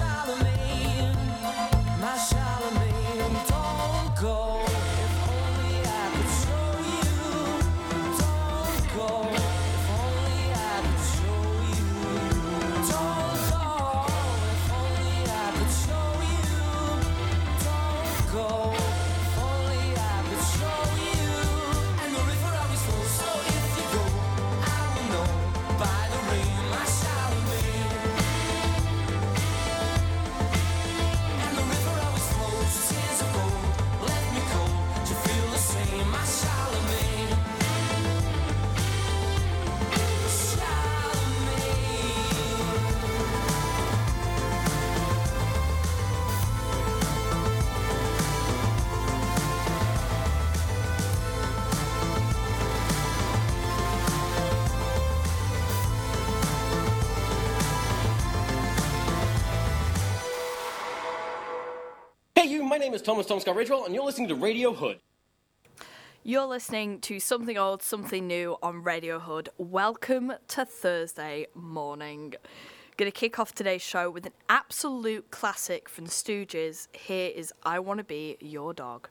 Charlemagne, my Charlemagne, don't go. Name is Thomas Tom Scott Ridgewell, and you're listening to Radio Hood. You're listening to Something Old, Something New on Radio Hood. Welcome to Thursday morning. Gonna kick off today's show with an absolute classic from the Stooges. Here is I Wanna Be Your Dog.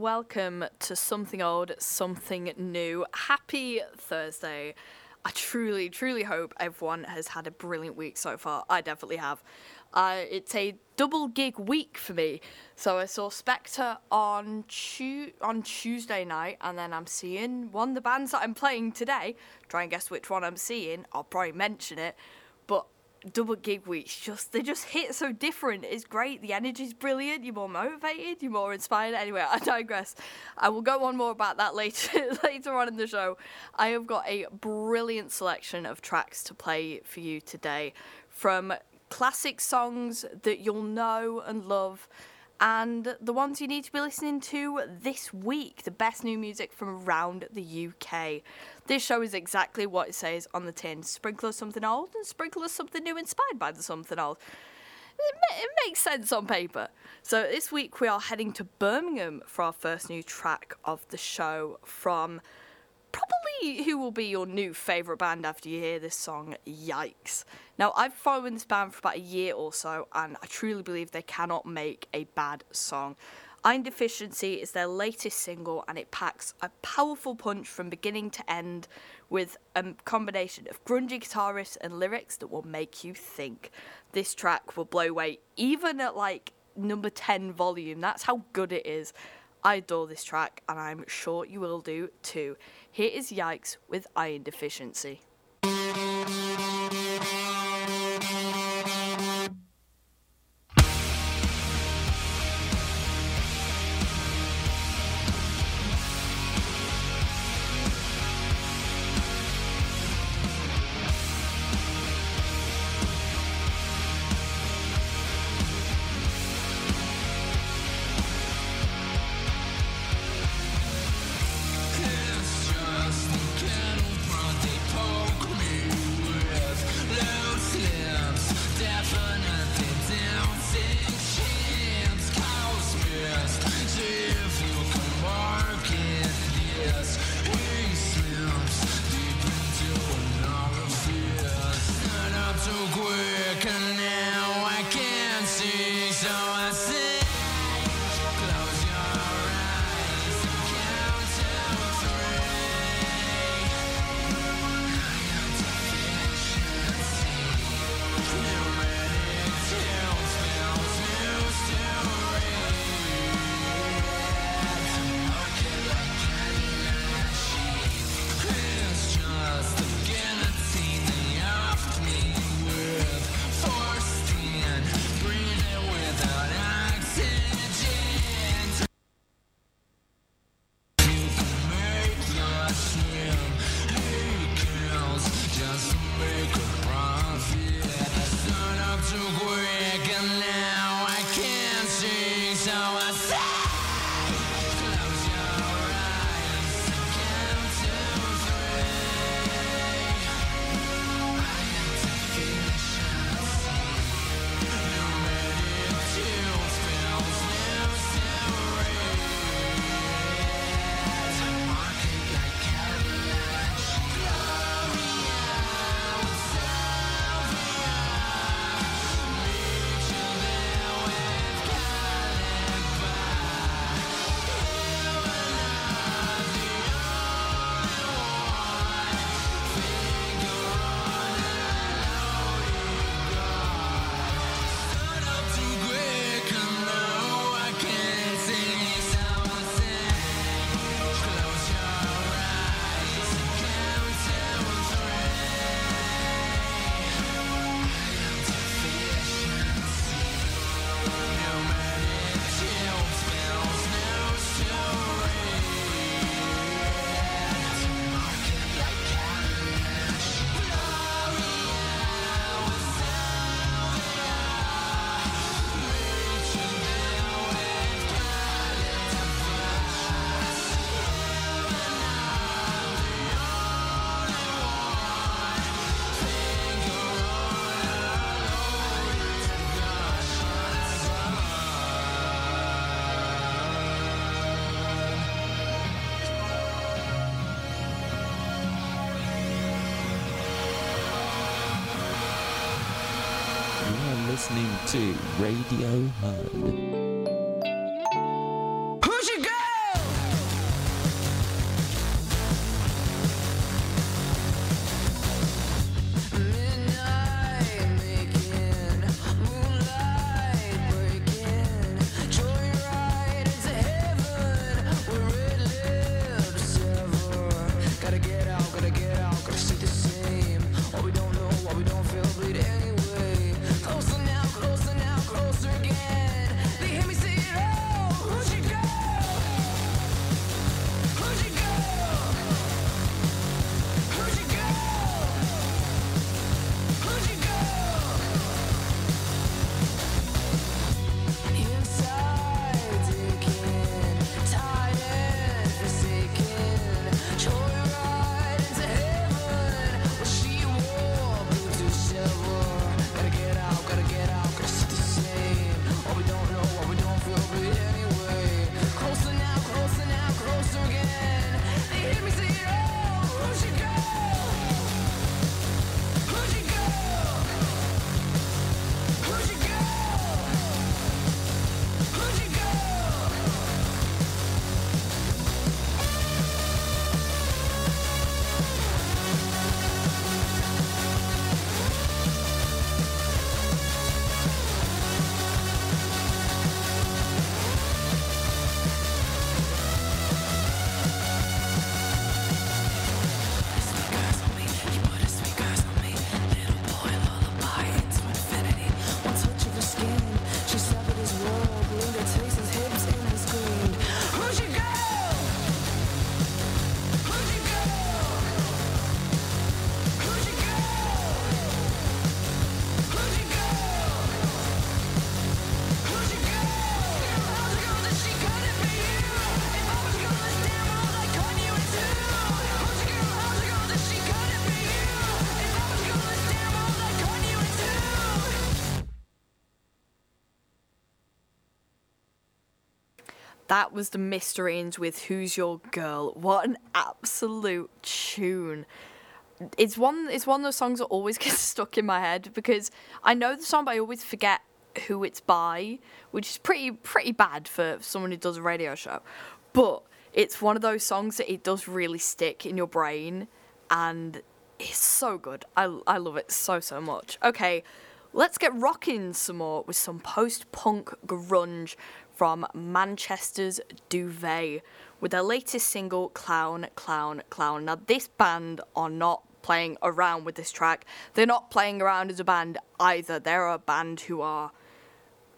Welcome to Something Old, Something New. Happy Thursday. I truly, truly hope everyone has had a brilliant week so far. I definitely have. Uh, it's a double gig week for me. So I saw Spectre on tu- on Tuesday night, and then I'm seeing one of the bands that I'm playing today. Try and guess which one I'm seeing. I'll probably mention it, double gig weeks just they just hit so different. It's great. The energy's brilliant. You're more motivated. You're more inspired. Anyway, I digress. I will go on more about that later later on in the show. I have got a brilliant selection of tracks to play for you today, from classic songs that you'll know and love and the ones you need to be listening to this week the best new music from around the UK. This show is exactly what it says on the tin sprinkle something old and sprinkle something new inspired by the something old. It, ma- it makes sense on paper. So this week we are heading to Birmingham for our first new track of the show from probably who will be your new favourite band after you hear this song, Yikes. Now, I've followed this band for about a year or so, and I truly believe they cannot make a bad song. Iron Deficiency is their latest single, and it packs a powerful punch from beginning to end with a combination of grungy guitarists and lyrics that will make you think. This track will blow away even at like number 10 volume. That's how good it is. I adore this track, and I'm sure you will do too. Here is Yikes with Iron Deficiency. Radio. That was the Mysterines with Who's Your Girl. What an absolute tune. It's one it's one of those songs that always gets stuck in my head because I know the song but I always forget who it's by, which is pretty pretty bad for someone who does a radio show. But it's one of those songs that it does really stick in your brain and it's so good. I, I love it so so much. Okay, let's get rocking some more with some post-punk grunge from Manchester's Duvet with their latest single Clown Clown Clown. Now this band are not playing around with this track. They're not playing around as a band either. They're a band who are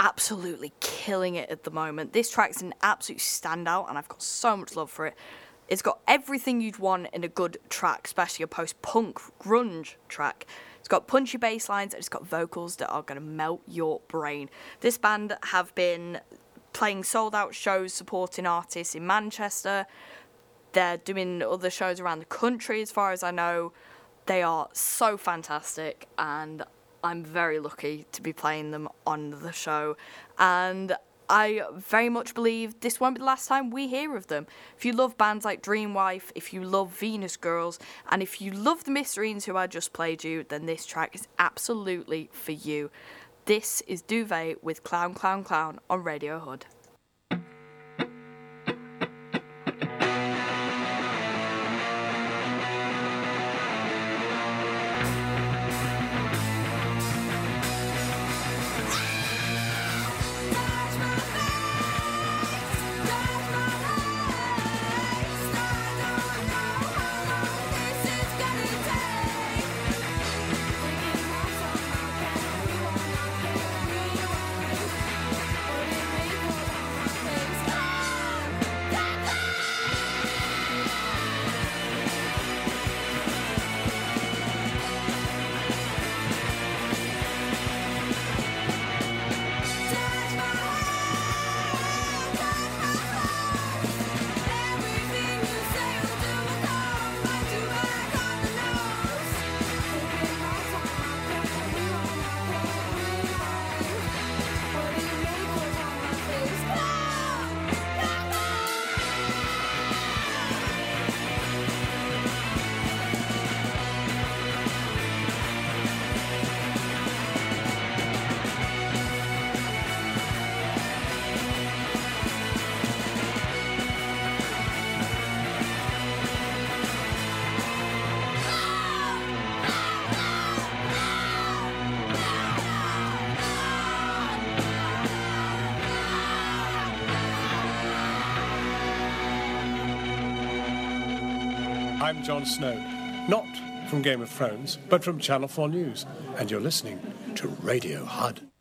absolutely killing it at the moment. This track's an absolute standout, and I've got so much love for it. It's got everything you'd want in a good track, especially a post punk grunge track. It's got punchy bass lines and it's got vocals that are going to melt your brain. This band have been playing sold out shows supporting artists in Manchester. They're doing other shows around the country, as far as I know. They are so fantastic, and I'm very lucky to be playing them on the show. And I very much believe this won't be the last time we hear of them. If you love bands like Dream Wife, if you love Venus Grrrls, and if you love the Mysterines who I just played you, then this track is absolutely for you. This is Duvet with Clown Clown Clown on Radio Hood. I'm Jon Snow, not from Game of Thrones, but from Channel 4 News, and you're listening to Radio HUD.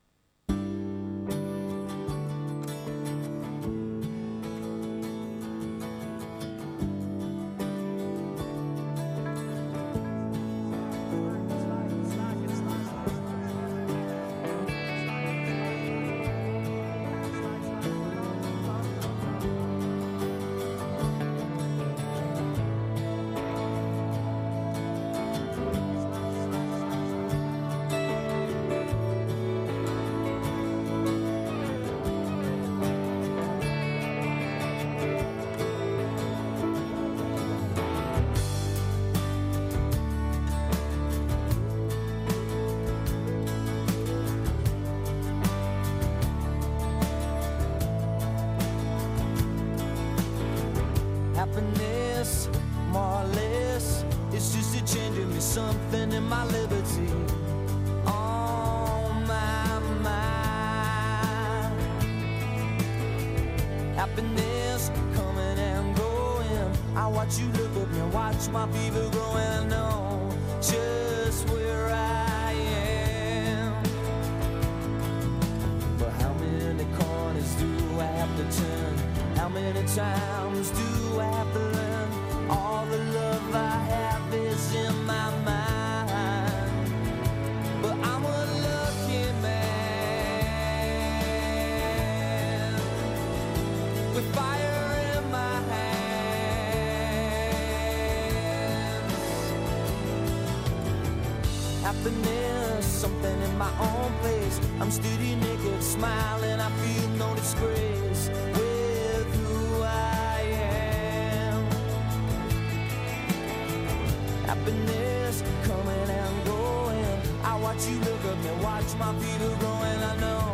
happiness, something in my own place. I'm steady naked, smiling, I feel no disgrace with who I am. Happiness coming and going. I watch you look at me, watch my feet are growing. I know.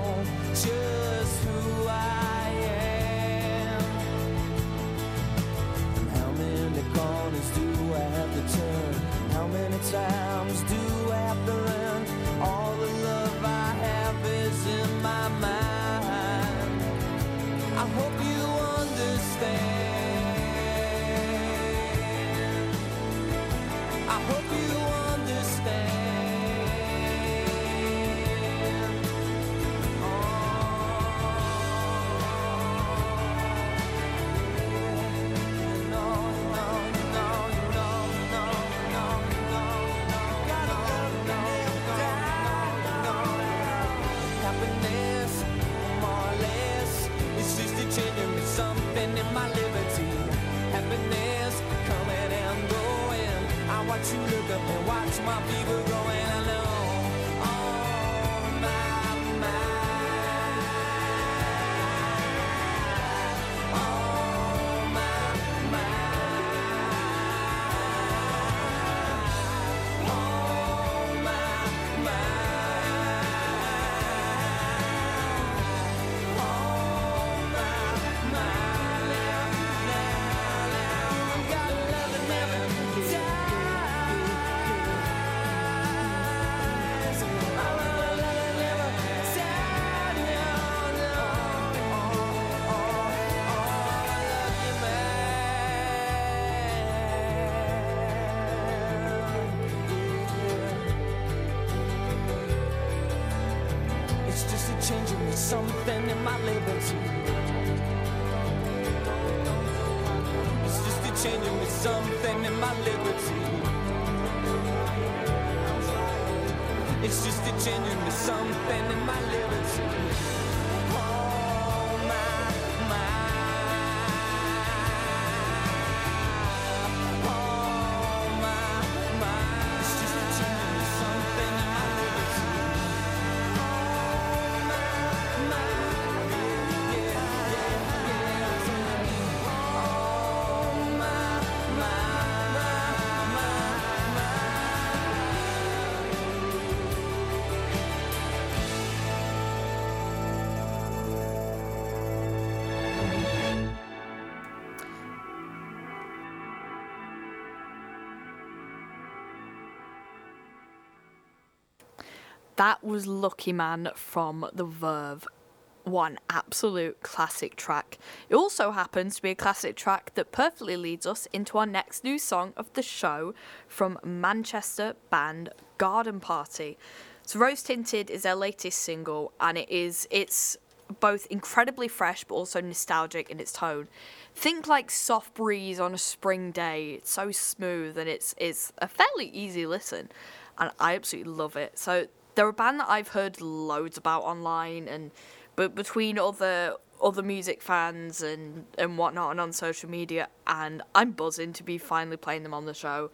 Something my liberty. It's just a genuine something in my liberty. That was Lucky Man from The Verve. One absolute classic track. It also happens to be a classic track that perfectly leads us into our next new song of the show from Manchester band Garden Party. So Rose Tinted is their latest single and it is it's both incredibly fresh but also nostalgic in its tone. Think like soft breeze on a spring day. It's so smooth and it's it's a fairly easy listen and I absolutely love it. So they're a band that I've heard loads about online and but between other other music fans and and whatnot and on social media and I'm buzzing to be finally playing them on the show.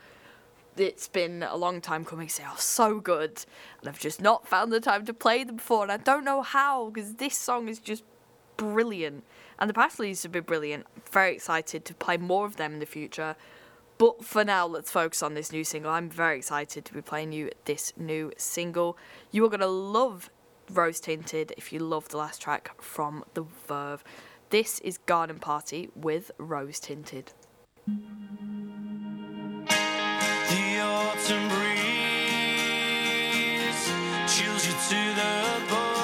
It's been a long time coming, They are so good, and I've just not found the time to play them before, and I don't know how because this song is just brilliant, and the past leads to be brilliant. I'm Very excited to play more of them in the future. But for now, let's focus on this new single. I'm very excited to be playing you this new single. You are going to love Rose Tinted if you love the last track from The Verve. This is Garden Party with Rose Tinted. The autumn breeze chills you to the bone.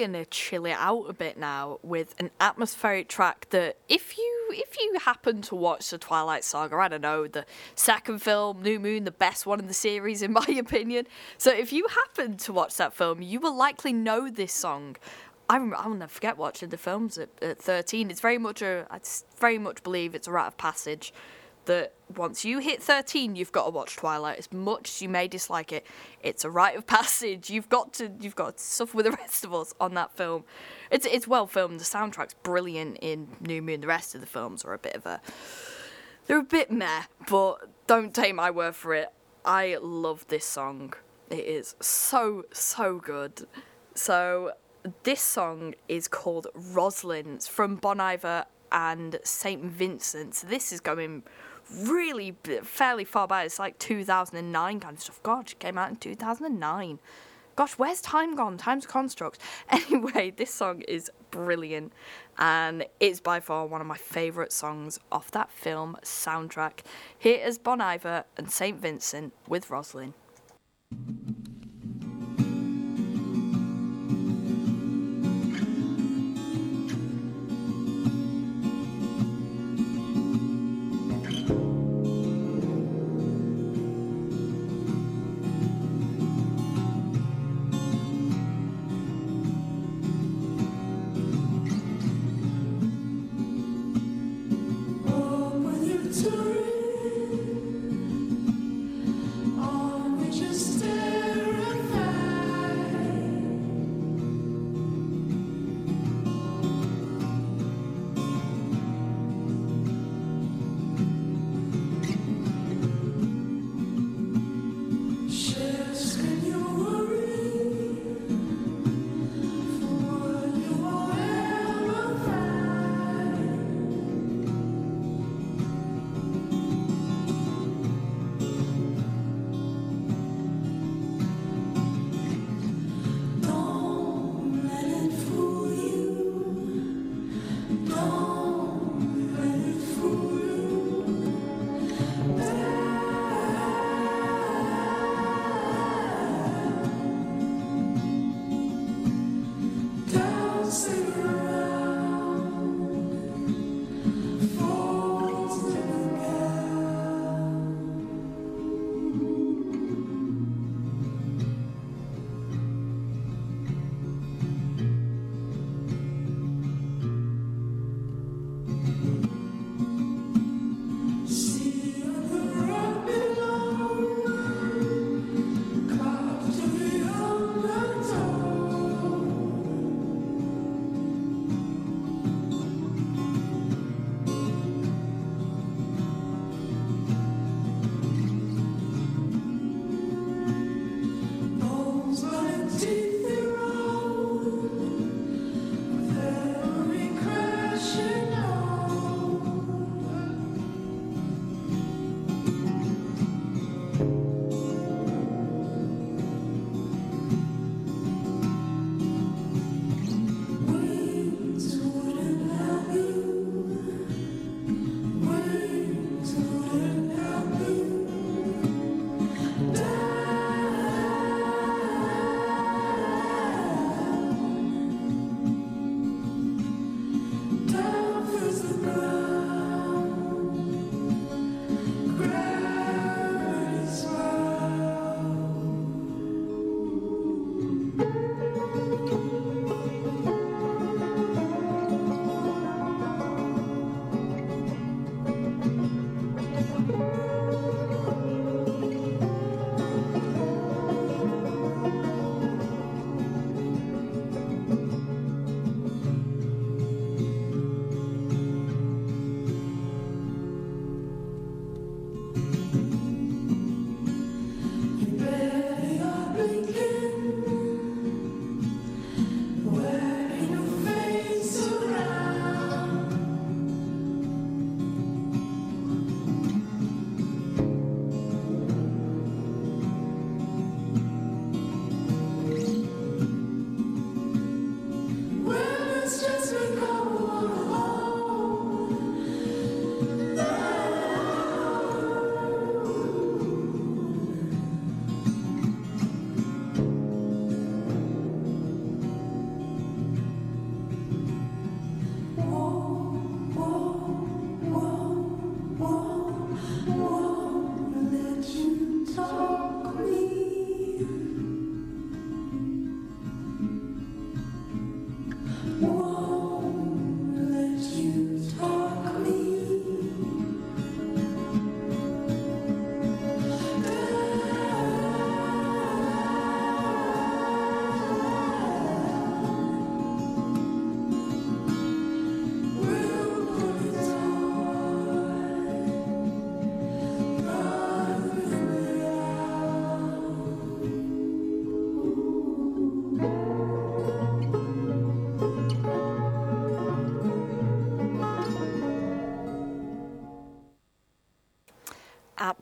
We're gonna chill it out a bit now with an atmospheric track that if you if you happen to watch the Twilight Saga, I don't know, the second film, New Moon, the best one in the series in my opinion. So if you happen to watch that film, you will likely know this song. I rem- I'll never forget watching the films at, at 13. It's very much a I very much believe it's a rite of passage that once you hit 13 you've got to watch twilight as much as you may dislike it it's a rite of passage you've got to you've got to suffer with the rest of us on that film it's it's well filmed the soundtrack's brilliant in new moon the rest of the films are a bit of a they're a bit meh but don't take my word for it i love this song it is so so good so this song is called Roslyn. From Bon Iver and St. Vincent. This is going really fairly far back. It's like 2009 kind of stuff. God, it came out in 2009. Gosh, where's time gone? Time's construct. Anyway, this song is brilliant and it's by far one of my favourite songs off that film soundtrack. Here is Bon Iver and St. Vincent with Roslyn.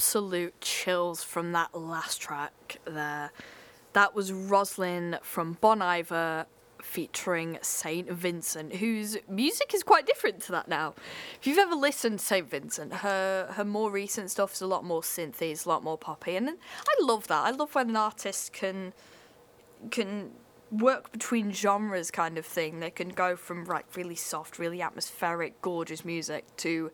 Absolute chills from that last track there. That was Rosyln from Bon Iver featuring Saint Vincent, whose music is quite different to that now. If you've ever listened to Saint Vincent, her her more recent stuff is a lot more synthy, it's a lot more poppy, and I love that. I love when an artist can can work between genres kind of thing. They can go from like really soft, really atmospheric, gorgeous music to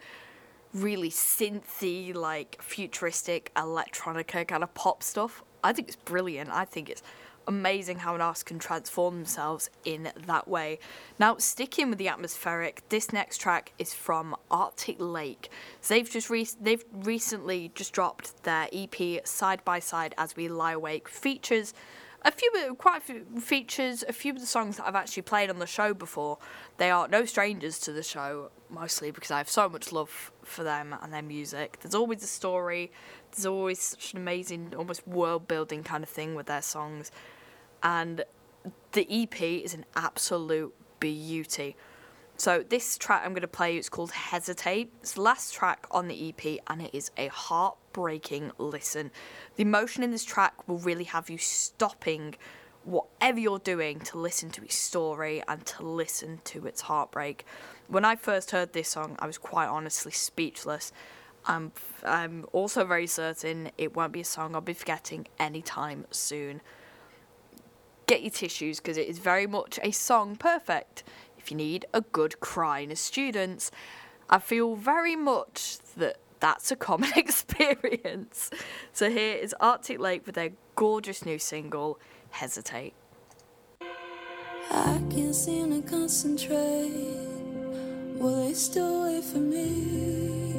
really synthy, like futuristic electronica kind of pop stuff. I think it's brilliant. I think it's amazing how an artist can transform themselves in that way. Now, sticking with the atmospheric, this next track is from Arctic Lake. So they've just re- they've recently just dropped their EP Side by Side as We Lie Awake features a few quite a few features a few of the songs that I've actually played on the show before. They are no strangers to the show, mostly because I have so much love for them and their music. There's always a story. There's always such an amazing, almost world building kind of thing with their songs and the EP is an absolute beauty. So this track I'm going to play it's called Hesitate. It's the last track on the EP and it is a heartbreaking listen. The emotion in this track will really have you stopping whatever you're doing to listen to its story and to listen to its heartbreak. When I first heard this song, I was quite honestly speechless. I'm, I'm also very certain it won't be a song I'll be forgetting anytime soon get your tissues because it is very much a song perfect if you need a good cry as students. I feel very much that that's a common experience. So here is Arctic Lake with their gorgeous new single, Hesitate. I can't seem to concentrate. Will they still wait for me?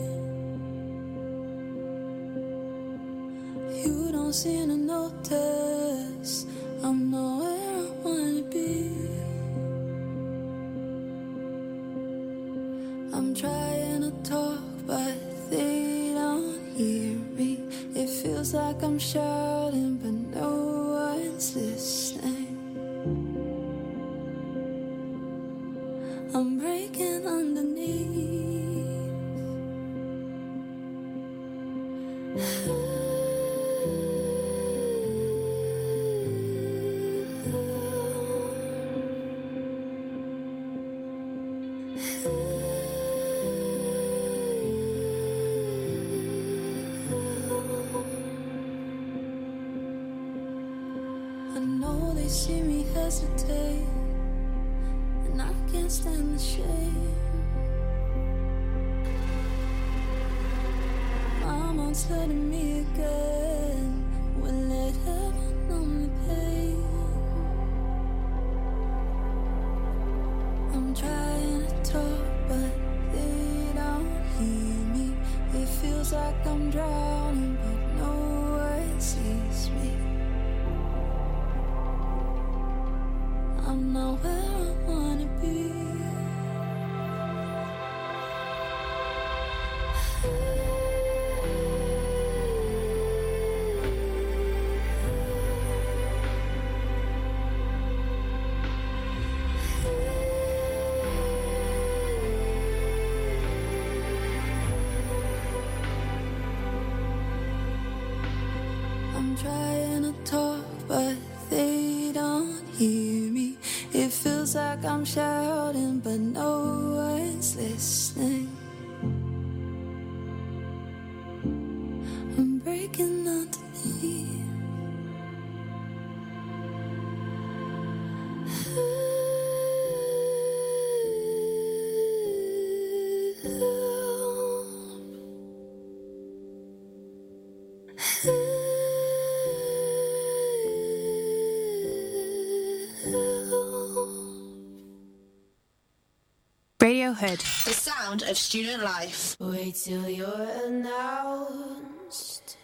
You don't seem to notice I'm nowhere talk, but they don't hear me. It feels like I'm shouting, see me hesitate, and I can't stand the shame. Mama's hurting me again. Will it ever numb the pain? I'm trying to talk, but they don't hear me. It feels like I'm drowning, Radiohead. The sound of student life. Wait till you're announced.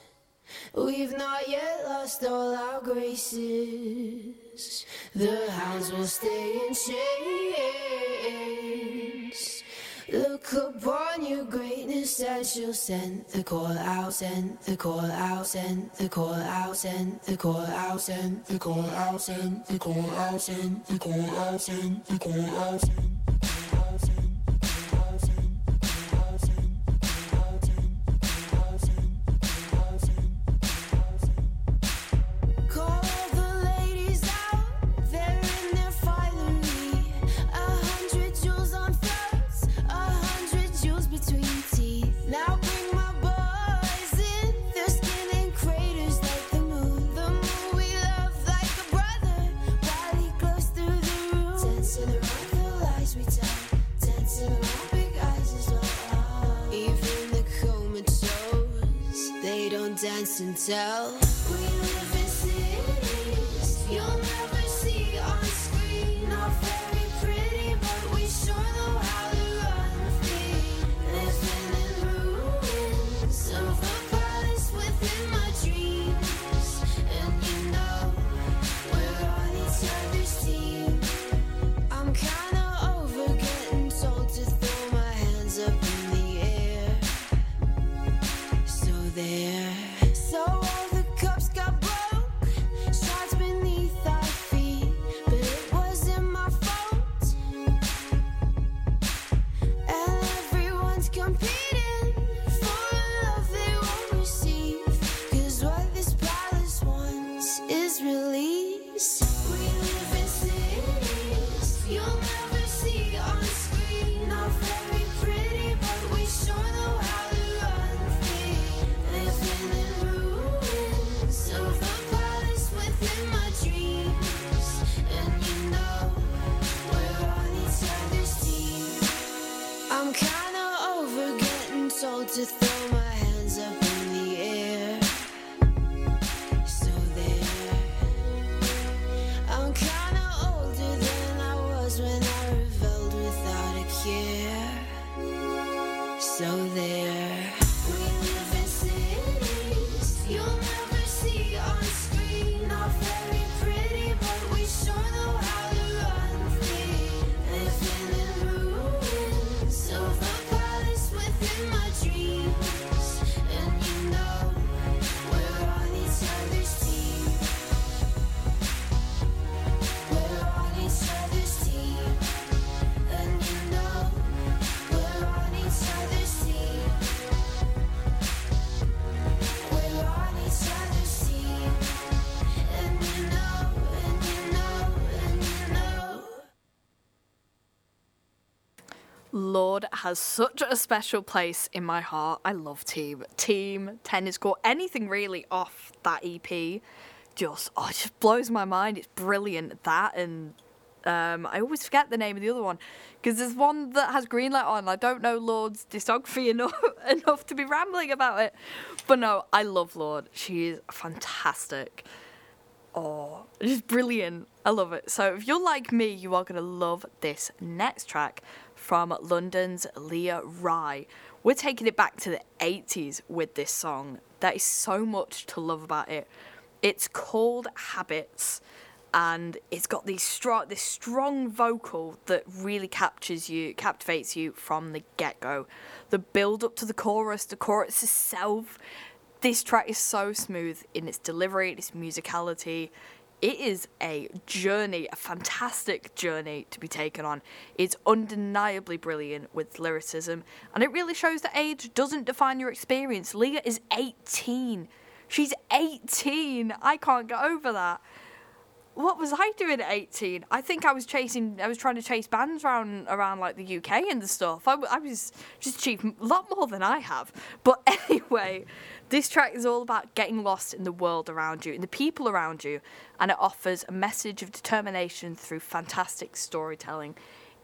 We've not yet lost all our graces. The hounds will stay in chains. Look upon your greatness as you'll send the call out, send the call out, send the call out, send the call out, send the call out, send the call out, send the call out, send the call out, send. Tell. We live in cities you'll never see on screen. Not very pretty, but we sure know how to run free. Living in ruins of a palace within my dreams. And you know, we're on each other's team. I'm kinda over getting told to throw my hands up in the air. So there. Has such a special place in my heart. I love Team. Team, Tennis Court, anything really off that EP just, oh, it just blows my mind. It's brilliant. That and um, I always forget the name of the other one because there's one that has Greenlight on. I don't know Lorde's discography enough, enough to be rambling about it. But no, I love Lorde. She is fantastic. Oh, it's brilliant. I love it. So if you're like me, you are going to love this next track from London's Lia Rye. We're taking it back to the 80s with this song. There is so much to love about it. It's called Habits and it's got these strong this strong vocal that really captures you captivates you from the get-go. The build up to the chorus, the chorus itself, this track is so smooth in its delivery, its musicality. It is a journey, a fantastic journey to be taken on. It's undeniably brilliant with lyricism, and it really shows that age doesn't define your experience. Lia is 18. She's 18. I can't get over that. What was I doing at 18? I think I was chasing, I was trying to chase bands around, around like the UK and the stuff. I was just achieved a lot more than I have. But anyway, this track is all about getting lost in the world around you, in the people around you, and it offers a message of determination through fantastic storytelling.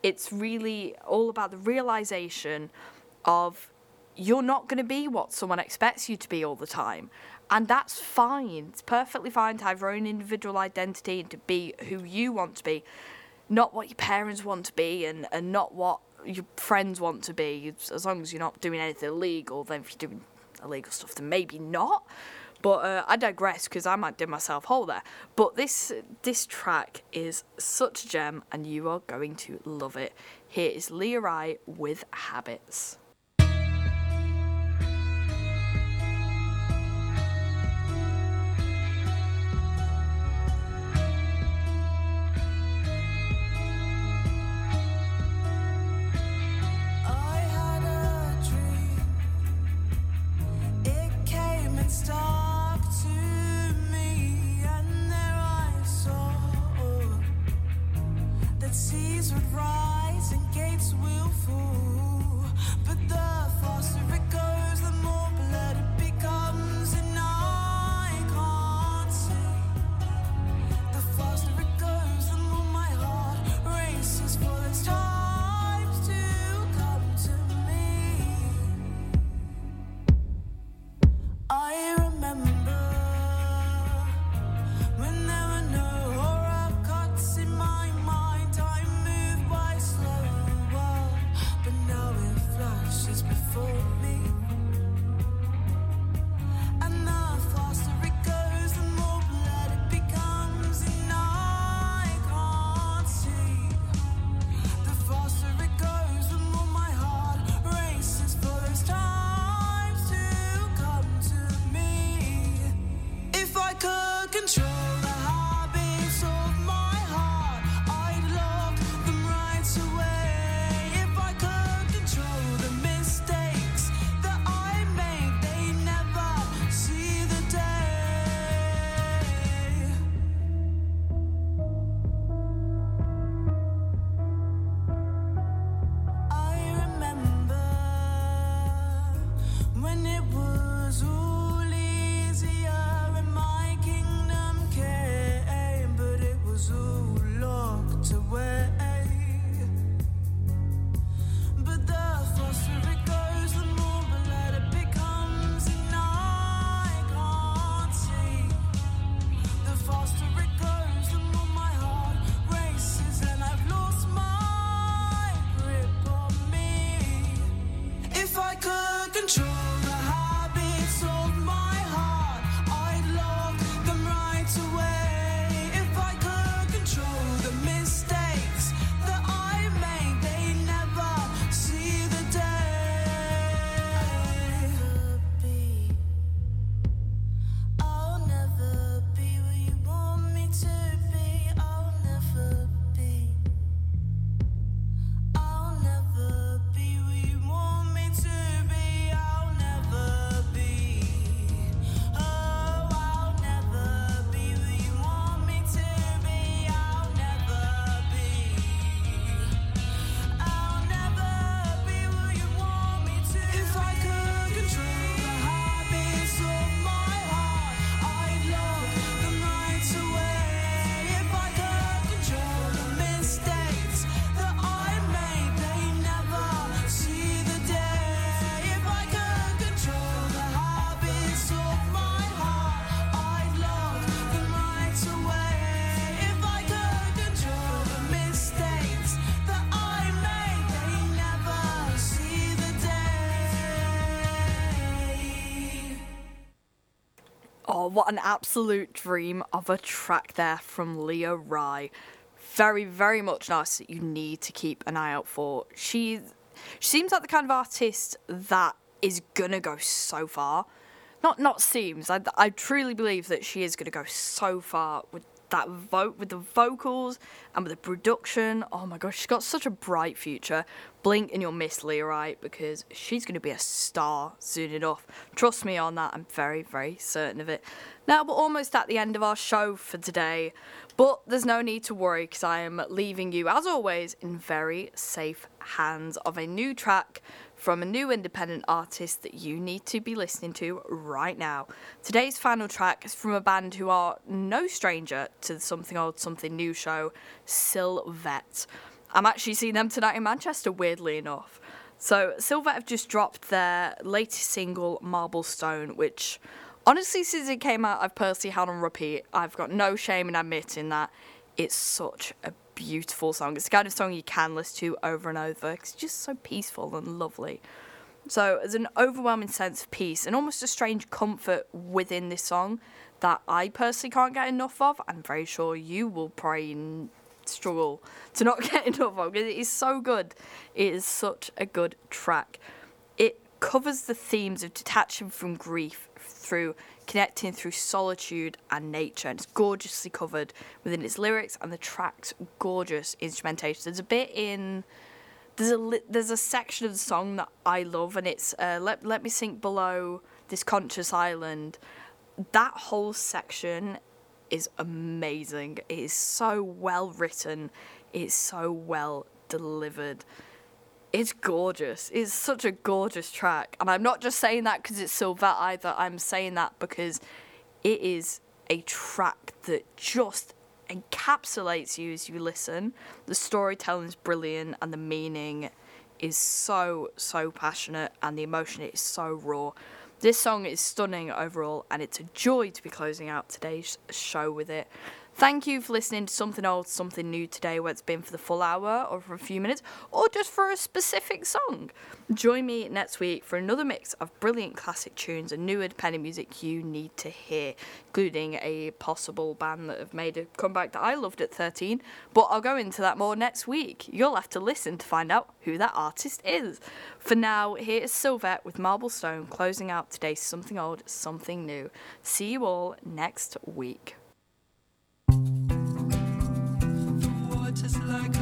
It's really all about the realization of you're not going to be what someone expects you to be all the time. And that's fine. It's perfectly fine to have your own individual identity and to be who you want to be, not what your parents want to be and, and not what your friends want to be. As long as you're not doing anything illegal, then if you're doing illegal stuff, then maybe not. But uh, I digress because I might dig myself a hole there. But this this track is such a gem, and you are going to love it. Here is Lia Rye with Habits. What an absolute dream of a track there from Lia Rye. Very, very much nice that you need to keep an eye out for. She, she seems like the kind of artist that is gonna go so far. Not not seems. I, I truly believe that she is gonna go so far with that vote with the vocals and with the production. Oh my gosh, she's got such a bright future. Blink and you'll miss Lia Rye because she's going to be a star soon enough. Trust me on that. I'm very, very certain of it. Now we're almost at the end of our show for today, but there's no need to worry because I am leaving you, as always, in very safe hands of a new track from a new independent artist that you need to be listening to right now. Today's final track is from a band who are no stranger to the Something Old Something New show, Sylvette. I'm actually seeing them tonight in Manchester, weirdly enough. So, Sylvette have just dropped their latest single, Marble Stone, which honestly, since it came out, I've personally had on repeat. I've got no shame in admitting that it's such a beautiful song. It's the kind of song you can listen to over and over. It's just so peaceful and lovely. So there's an overwhelming sense of peace and almost a strange comfort within this song that I personally can't get enough of. I'm very sure you will probably struggle to not get enough of because it is so good. It is such a good track. It covers the themes of detaching from grief through connecting through solitude and nature. And it's gorgeously covered within its lyrics and the track's gorgeous instrumentation. There's a bit in there's a there's a section of the song that I love, and it's uh, let let me sink below this conscious island. That whole section is amazing. It is so well written. It's so well delivered. It's gorgeous. It's such a gorgeous track, and I'm not just saying that because it's Sylvette either. I'm saying that because it is a track that just encapsulates you as you listen. The storytelling is brilliant, and the meaning is so so passionate, and the emotion is so raw. This song is stunning overall, and it's a joy to be closing out today's show with it. Thank you for listening to Something Old, Something New today, where it's been for the full hour or for a few minutes, or just for a specific song. Join me next week for another mix of brilliant classic tunes and new independent music you need to hear, including a possible band that have made a comeback that I loved at 13. But I'll go into that more next week. You'll have to listen to find out who that artist is. For now, here is Sylvette with Marble Stone closing out today's Something Old, Something New. See you all next week. Water's like